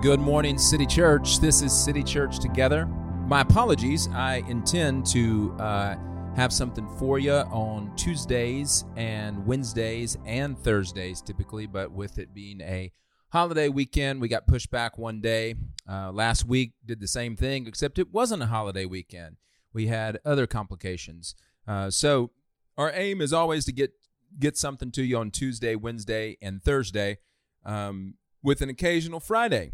Good morning, City Church. This is City Church Together. My apologies. I intend to uh, have something for you on Tuesdays and Wednesdays and Thursdays, typically, but with it being a holiday weekend, we got pushed back one day. Uh, last week did the same thing, except it wasn't a holiday weekend. We had other complications. Uh, so our aim is always to get get something to you on Tuesday, Wednesday, and Thursday, um, with an occasional Friday.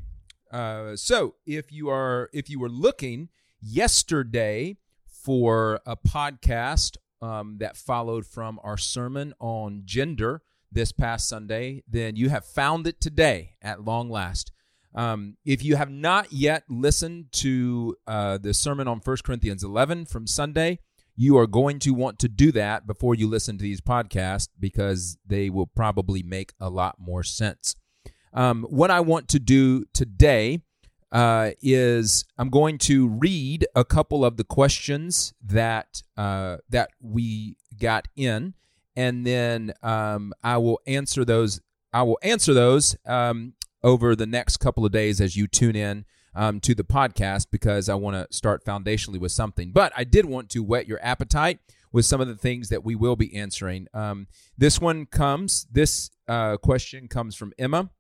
Uh, so if you are if you were looking yesterday for a podcast um, that followed from our sermon on gender this past Sunday, then you have found it today at long last. Um, if you have not yet listened to uh, the sermon on 1 Corinthians 11 from Sunday, you are going to want to do that before you listen to these podcasts because they will probably make a lot more sense. Um, what I want to do today uh, is I'm going to read a couple of the questions that uh, that we got in, and then um, I will answer those. I will answer those um, over the next couple of days as you tune in um, to the podcast because I want to start foundationally with something. But I did want to whet your appetite with some of the things that we will be answering. Um, this one comes. This uh, question comes from Emma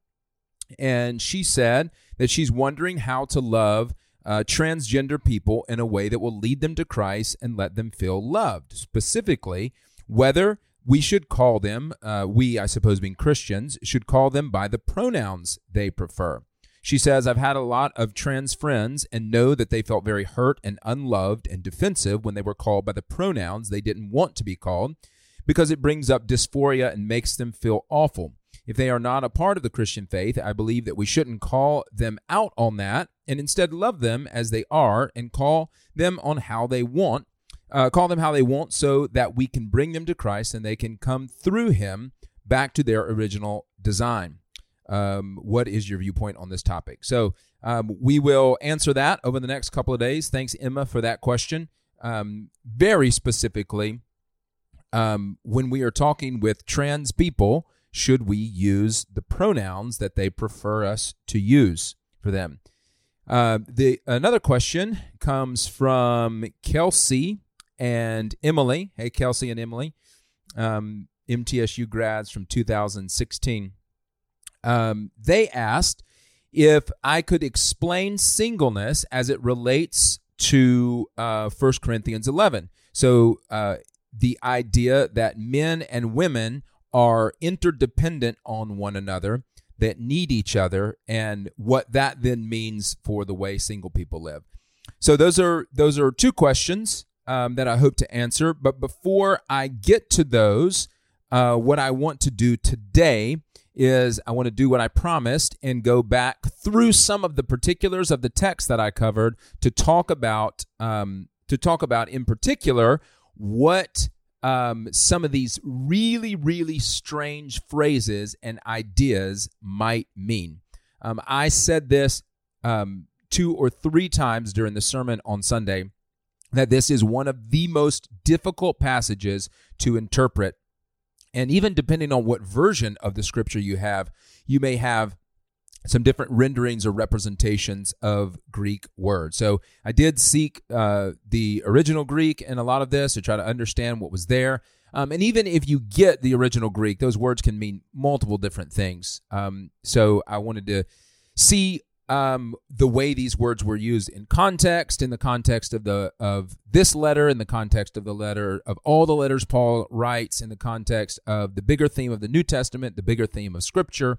and she said that she's wondering how to love uh, transgender people in a way that will lead them to Christ and let them feel loved. Specifically, whether we should call them, uh, we, I suppose, being Christians, should call them by the pronouns they prefer. She says, I've had a lot of trans friends and know that they felt very hurt and unloved and defensive when they were called by the pronouns they didn't want to be called because it brings up dysphoria and makes them feel awful. If they are not a part of the Christian faith, I believe that we shouldn't call them out on that and instead love them as they are and call them on how they want, uh, call them how they want so that we can bring them to Christ and they can come through Him back to their original design. Um, what is your viewpoint on this topic? So um, we will answer that over the next couple of days. Thanks, Emma, for that question. Um, very specifically, um, when we are talking with trans people, should we use the pronouns that they prefer us to use for them? Uh, the another question comes from Kelsey and Emily. Hey, Kelsey and Emily, um, MTSU grads from 2016. Um, they asked if I could explain singleness as it relates to uh, 1 Corinthians 11. So uh, the idea that men and women are interdependent on one another that need each other and what that then means for the way single people live. So those are those are two questions um, that i hope to answer. But before i get to those uh, what i want to do today is i want to do what i promised and go back through some of the particulars of the text that i covered to talk about um, to talk about in particular what um, some of these really, really strange phrases and ideas might mean. Um, I said this um, two or three times during the sermon on Sunday that this is one of the most difficult passages to interpret. And even depending on what version of the scripture you have, you may have some different renderings or representations of Greek words. So I did seek uh, the original Greek in a lot of this to try to understand what was there. Um, and even if you get the original Greek, those words can mean multiple different things. Um, so I wanted to see um, the way these words were used in context, in the context of the of this letter, in the context of the letter of all the letters Paul writes, in the context of the bigger theme of the New Testament, the bigger theme of Scripture.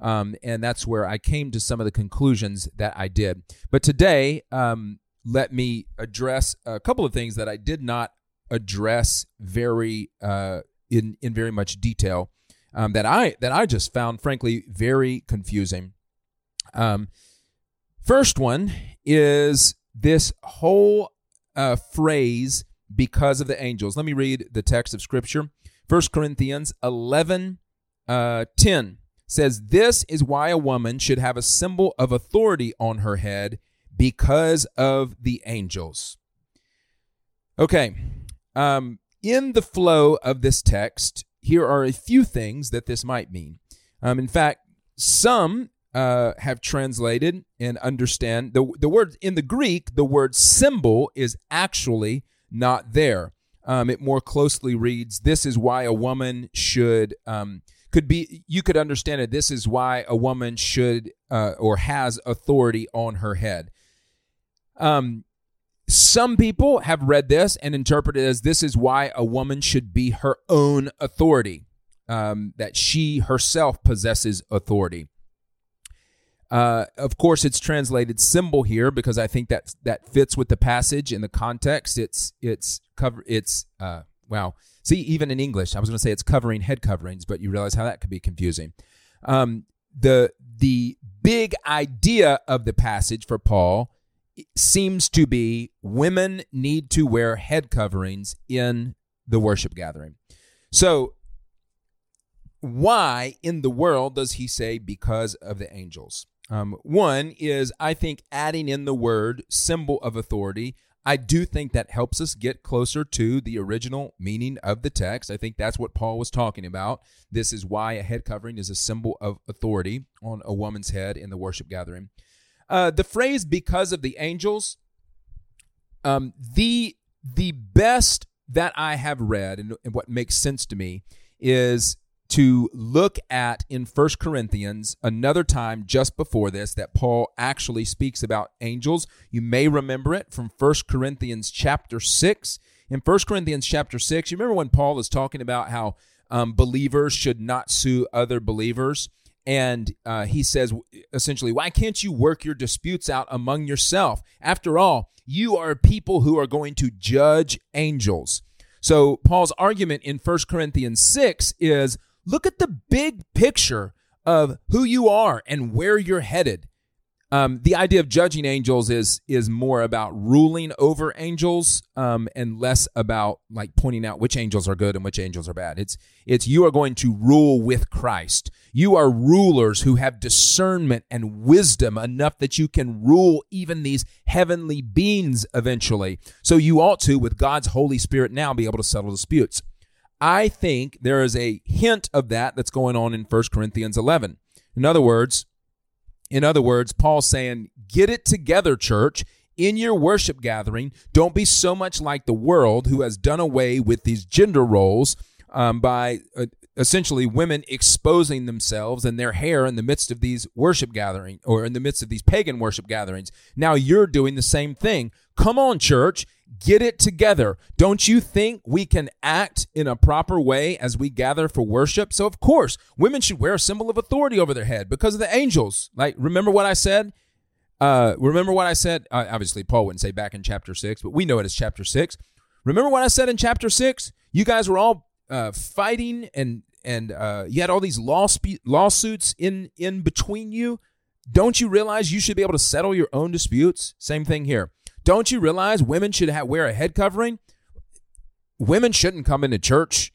Um, and that's where I came to some of the conclusions that I did. But today, um, let me address a couple of things that I did not address very uh, in in very much detail um, that I that I just found frankly very confusing. Um, first one is this whole uh, phrase because of the angels. Let me read the text of scripture. First Corinthians 11 uh, 10 says this is why a woman should have a symbol of authority on her head because of the angels. Okay, um, in the flow of this text, here are a few things that this might mean. Um, in fact, some uh, have translated and understand the the word in the Greek, the word symbol is actually not there. Um, it more closely reads, "This is why a woman should." Um, could be you could understand it. This is why a woman should uh, or has authority on her head. Um, some people have read this and interpreted as this is why a woman should be her own authority, um, that she herself possesses authority. Uh, of course, it's translated symbol here because I think that that fits with the passage in the context. It's it's cover it's uh, wow. See, even in English, I was going to say it's covering head coverings, but you realize how that could be confusing. Um, the the big idea of the passage for Paul seems to be women need to wear head coverings in the worship gathering. So, why in the world does he say because of the angels? Um, one is, I think, adding in the word symbol of authority. I do think that helps us get closer to the original meaning of the text. I think that's what Paul was talking about. This is why a head covering is a symbol of authority on a woman's head in the worship gathering. Uh, the phrase "because of the angels," um, the the best that I have read and, and what makes sense to me is to look at in First Corinthians another time just before this that Paul actually speaks about angels. You may remember it from First Corinthians chapter 6. In First Corinthians chapter 6, you remember when Paul is talking about how um, believers should not sue other believers? And uh, he says essentially, why can't you work your disputes out among yourself? After all, you are people who are going to judge angels. So Paul's argument in First Corinthians 6 is Look at the big picture of who you are and where you're headed. Um, the idea of judging angels is is more about ruling over angels um, and less about like pointing out which angels are good and which angels are bad. It's it's you are going to rule with Christ. You are rulers who have discernment and wisdom enough that you can rule even these heavenly beings eventually. So you ought to, with God's Holy Spirit now, be able to settle disputes. I think there is a hint of that that's going on in 1 Corinthians 11. In other words, in other words, Paul's saying, "Get it together, church." In your worship gathering, don't be so much like the world who has done away with these gender roles um, by uh, essentially women exposing themselves and their hair in the midst of these worship gatherings or in the midst of these pagan worship gatherings. Now you're doing the same thing. Come on, church. Get it together. Don't you think we can act in a proper way as we gather for worship? So, of course, women should wear a symbol of authority over their head because of the angels. Like, remember what I said? Uh, remember what I said? Uh, obviously, Paul wouldn't say back in chapter six, but we know it as chapter six. Remember what I said in chapter six? You guys were all uh, fighting and and uh, you had all these lawsuits lawsuits in in between you. Don't you realize you should be able to settle your own disputes? Same thing here. Don't you realize women should have, wear a head covering? Women shouldn't come into church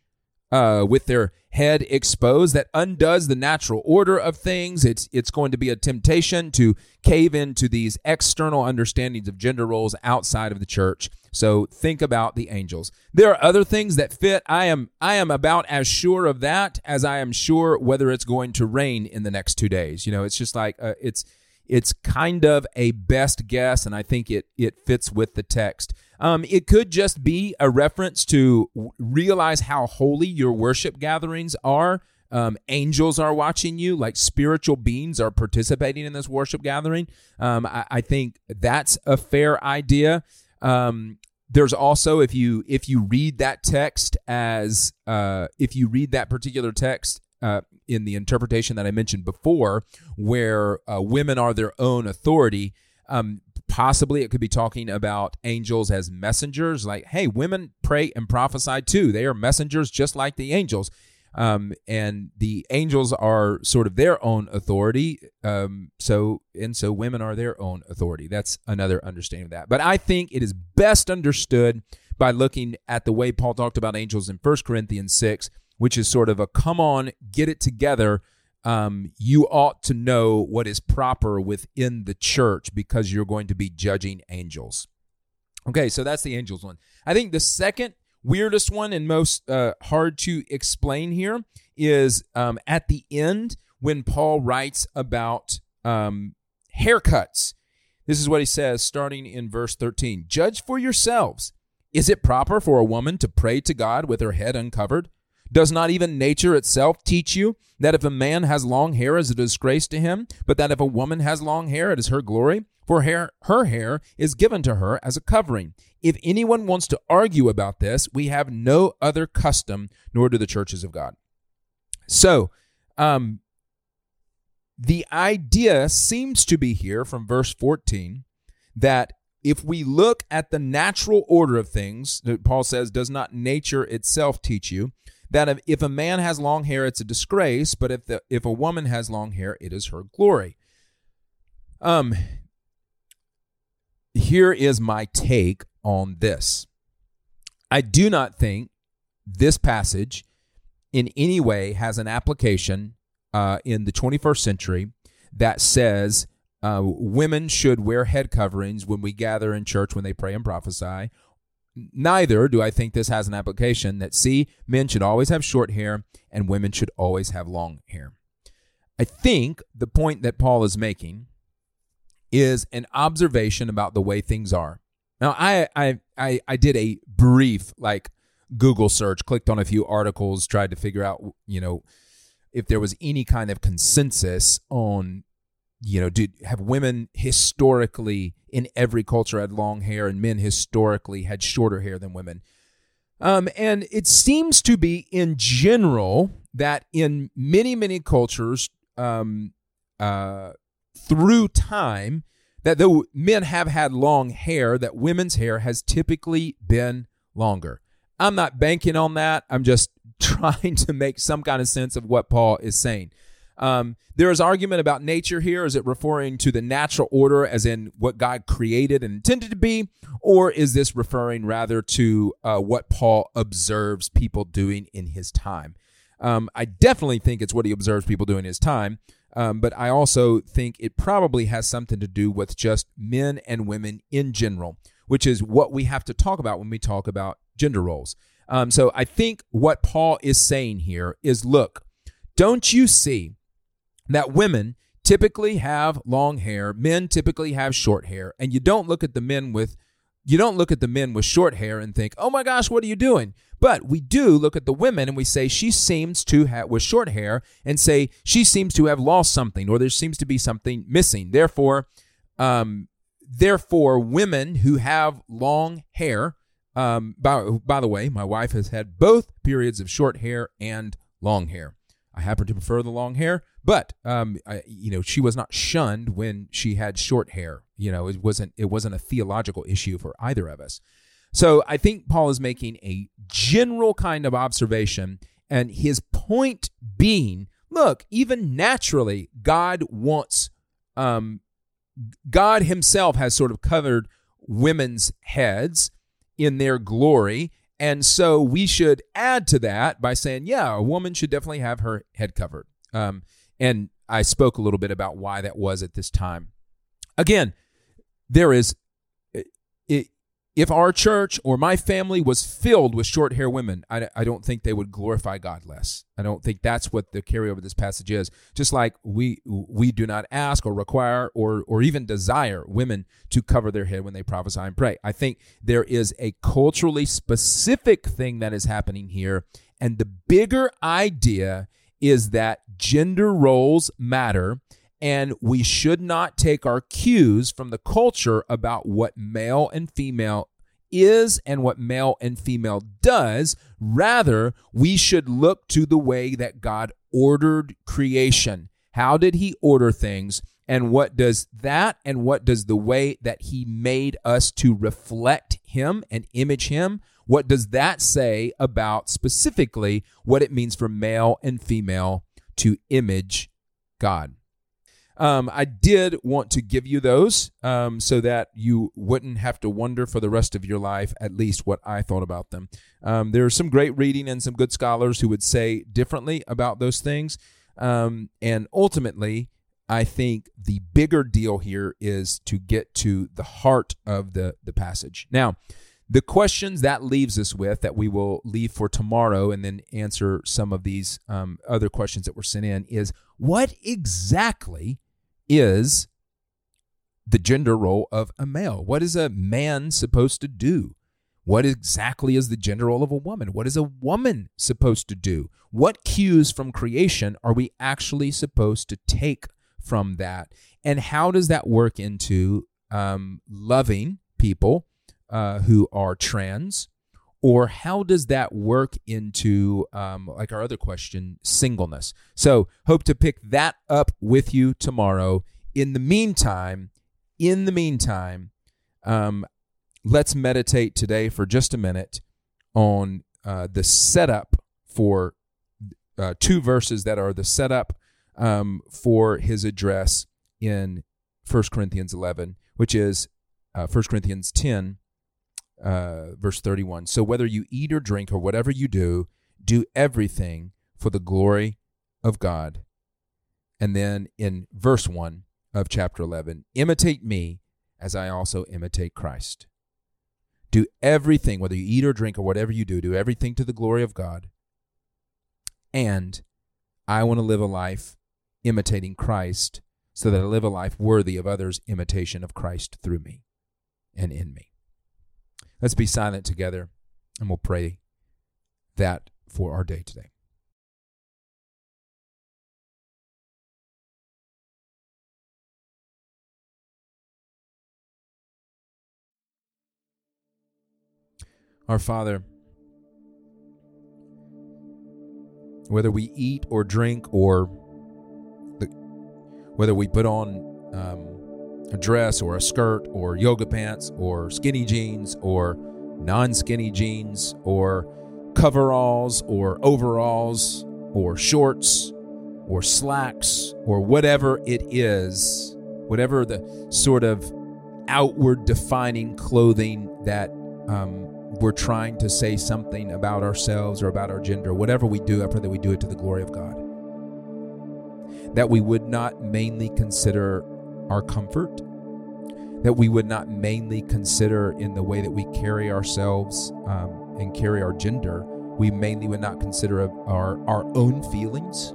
uh, with their head exposed. That undoes the natural order of things. It's it's going to be a temptation to cave into these external understandings of gender roles outside of the church. So think about the angels. There are other things that fit. I am I am about as sure of that as I am sure whether it's going to rain in the next two days. You know, it's just like uh, it's it's kind of a best guess, and I think it it fits with the text. Um, it could just be a reference to realize how holy your worship gatherings are. Um, angels are watching you, like spiritual beings are participating in this worship gathering. Um, I, I, think that's a fair idea. Um, there's also if you if you read that text as uh, if you read that particular text uh, in the interpretation that I mentioned before, where uh, women are their own authority. Um, possibly it could be talking about angels as messengers, like, hey, women pray and prophesy too. They are messengers just like the angels. Um, and the angels are sort of their own authority. Um, so and so women are their own authority. That's another understanding of that. But I think it is best understood by looking at the way Paul talked about angels in 1 Corinthians 6 which is sort of a come on, get it together. Um, you ought to know what is proper within the church because you're going to be judging angels. Okay, so that's the angels one. I think the second weirdest one and most uh, hard to explain here is um, at the end when Paul writes about um, haircuts. This is what he says starting in verse 13 Judge for yourselves. Is it proper for a woman to pray to God with her head uncovered? Does not even nature itself teach you that if a man has long hair, is a disgrace to him, but that if a woman has long hair, it is her glory? For hair, her hair is given to her as a covering. If anyone wants to argue about this, we have no other custom, nor do the churches of God. So, um, the idea seems to be here from verse 14 that if we look at the natural order of things, that Paul says, does not nature itself teach you that if a man has long hair, it's a disgrace, but if the if a woman has long hair, it is her glory. Um, here is my take on this. I do not think this passage in any way has an application uh, in the 21st century that says uh, women should wear head coverings when we gather in church when they pray and prophesy. Neither do I think this has an application that see men should always have short hair and women should always have long hair. I think the point that Paul is making is an observation about the way things are. Now, I I I, I did a brief like Google search, clicked on a few articles, tried to figure out you know if there was any kind of consensus on you know did have women historically in every culture had long hair and men historically had shorter hair than women. Um, and it seems to be in general that in many many cultures um, uh, through time that though men have had long hair that women's hair has typically been longer. I'm not banking on that. I'm just trying to make some kind of sense of what Paul is saying. Um, there is argument about nature here. Is it referring to the natural order, as in what God created and intended to be, or is this referring rather to uh, what Paul observes people doing in his time? Um, I definitely think it's what he observes people doing in his time, um, but I also think it probably has something to do with just men and women in general, which is what we have to talk about when we talk about gender roles. Um, so I think what Paul is saying here is look, don't you see that women typically have long hair, men typically have short hair, and you don't look at the men with you don't look at the men with short hair and think, "Oh my gosh, what are you doing?" But we do look at the women and we say she seems to have with short hair and say she seems to have lost something or there seems to be something missing. Therefore, um, therefore, women who have long hair um, by, by the way, my wife has had both periods of short hair and long hair. I happen to prefer the long hair, but um, I, you know, she was not shunned when she had short hair. You know, it wasn't it wasn't a theological issue for either of us. So I think Paul is making a general kind of observation, and his point being, look, even naturally, God wants, um, God Himself has sort of covered women's heads in their glory. And so we should add to that by saying, yeah, a woman should definitely have her head covered. Um, and I spoke a little bit about why that was at this time. Again, there is it, if our church or my family was filled with short hair women, I, I don't think they would glorify God less. I don't think that's what the carryover of this passage is. Just like we we do not ask or require or or even desire women to cover their head when they prophesy and pray. I think there is a culturally specific thing that is happening here, and the bigger idea is that gender roles matter and we should not take our cues from the culture about what male and female is and what male and female does. Rather, we should look to the way that God ordered creation. How did He order things? And what does that and what does the way that He made us to reflect Him and image Him? What does that say about specifically what it means for male and female to image God? Um, I did want to give you those um, so that you wouldn't have to wonder for the rest of your life, at least what I thought about them. Um, there's some great reading and some good scholars who would say differently about those things. Um, and ultimately, I think the bigger deal here is to get to the heart of the, the passage. Now, the questions that leaves us with that we will leave for tomorrow and then answer some of these um, other questions that were sent in is what exactly is the gender role of a male? What is a man supposed to do? What exactly is the gender role of a woman? What is a woman supposed to do? What cues from creation are we actually supposed to take from that? And how does that work into um, loving people uh, who are trans? Or how does that work into, um, like our other question, singleness? So, hope to pick that up with you tomorrow. In the meantime, in the meantime, um, let's meditate today for just a minute on uh, the setup for uh, two verses that are the setup um, for his address in 1 Corinthians 11, which is uh, 1 Corinthians 10, uh, verse 31. So whether you eat or drink or whatever you do, do everything for the glory of God. And then in verse 1, of chapter 11 Imitate me as I also imitate Christ. Do everything, whether you eat or drink or whatever you do, do everything to the glory of God. And I want to live a life imitating Christ so that I live a life worthy of others' imitation of Christ through me and in me. Let's be silent together and we'll pray that for our day today. Our Father, whether we eat or drink or the, whether we put on um, a dress or a skirt or yoga pants or skinny jeans or non skinny jeans or coveralls or overalls or shorts or slacks or whatever it is, whatever the sort of outward defining clothing that um, we're trying to say something about ourselves or about our gender, whatever we do, I pray that we do it to the glory of God. That we would not mainly consider our comfort, that we would not mainly consider in the way that we carry ourselves um, and carry our gender, we mainly would not consider our, our own feelings.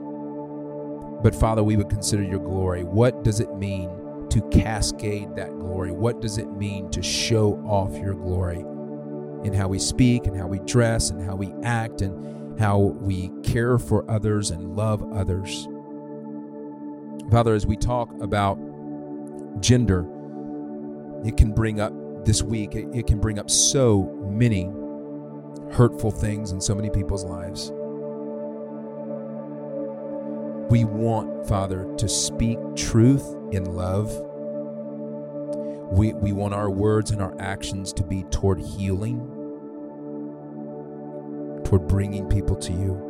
But Father, we would consider your glory. What does it mean to cascade that glory? What does it mean to show off your glory? in how we speak and how we dress and how we act and how we care for others and love others. Father, as we talk about gender, it can bring up this week, it, it can bring up so many hurtful things in so many people's lives. We want, Father, to speak truth in love we, we want our words and our actions to be toward healing, toward bringing people to you.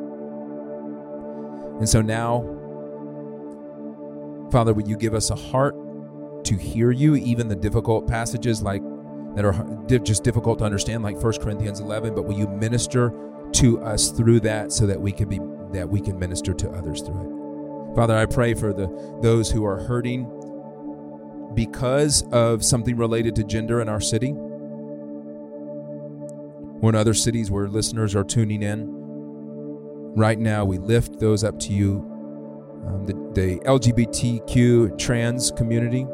And so now, Father, would you give us a heart to hear you, even the difficult passages like that are just difficult to understand, like 1 Corinthians 11, but will you minister to us through that so that we can be that we can minister to others through it. Father, I pray for the those who are hurting because of something related to gender in our city. Or in other cities where listeners are tuning in. Right now, we lift those up to you. Um, the, the LGBTQ trans community.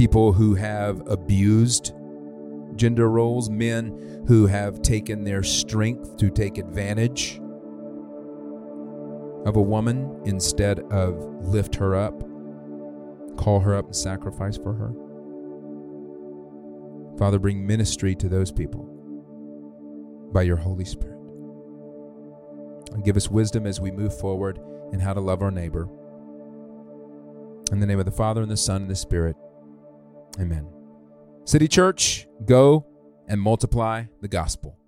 People who have abused gender roles, men who have taken their strength to take advantage of a woman instead of lift her up, call her up, and sacrifice for her. Father, bring ministry to those people by your Holy Spirit. And give us wisdom as we move forward in how to love our neighbor. In the name of the Father, and the Son, and the Spirit. Amen. City Church, go and multiply the gospel.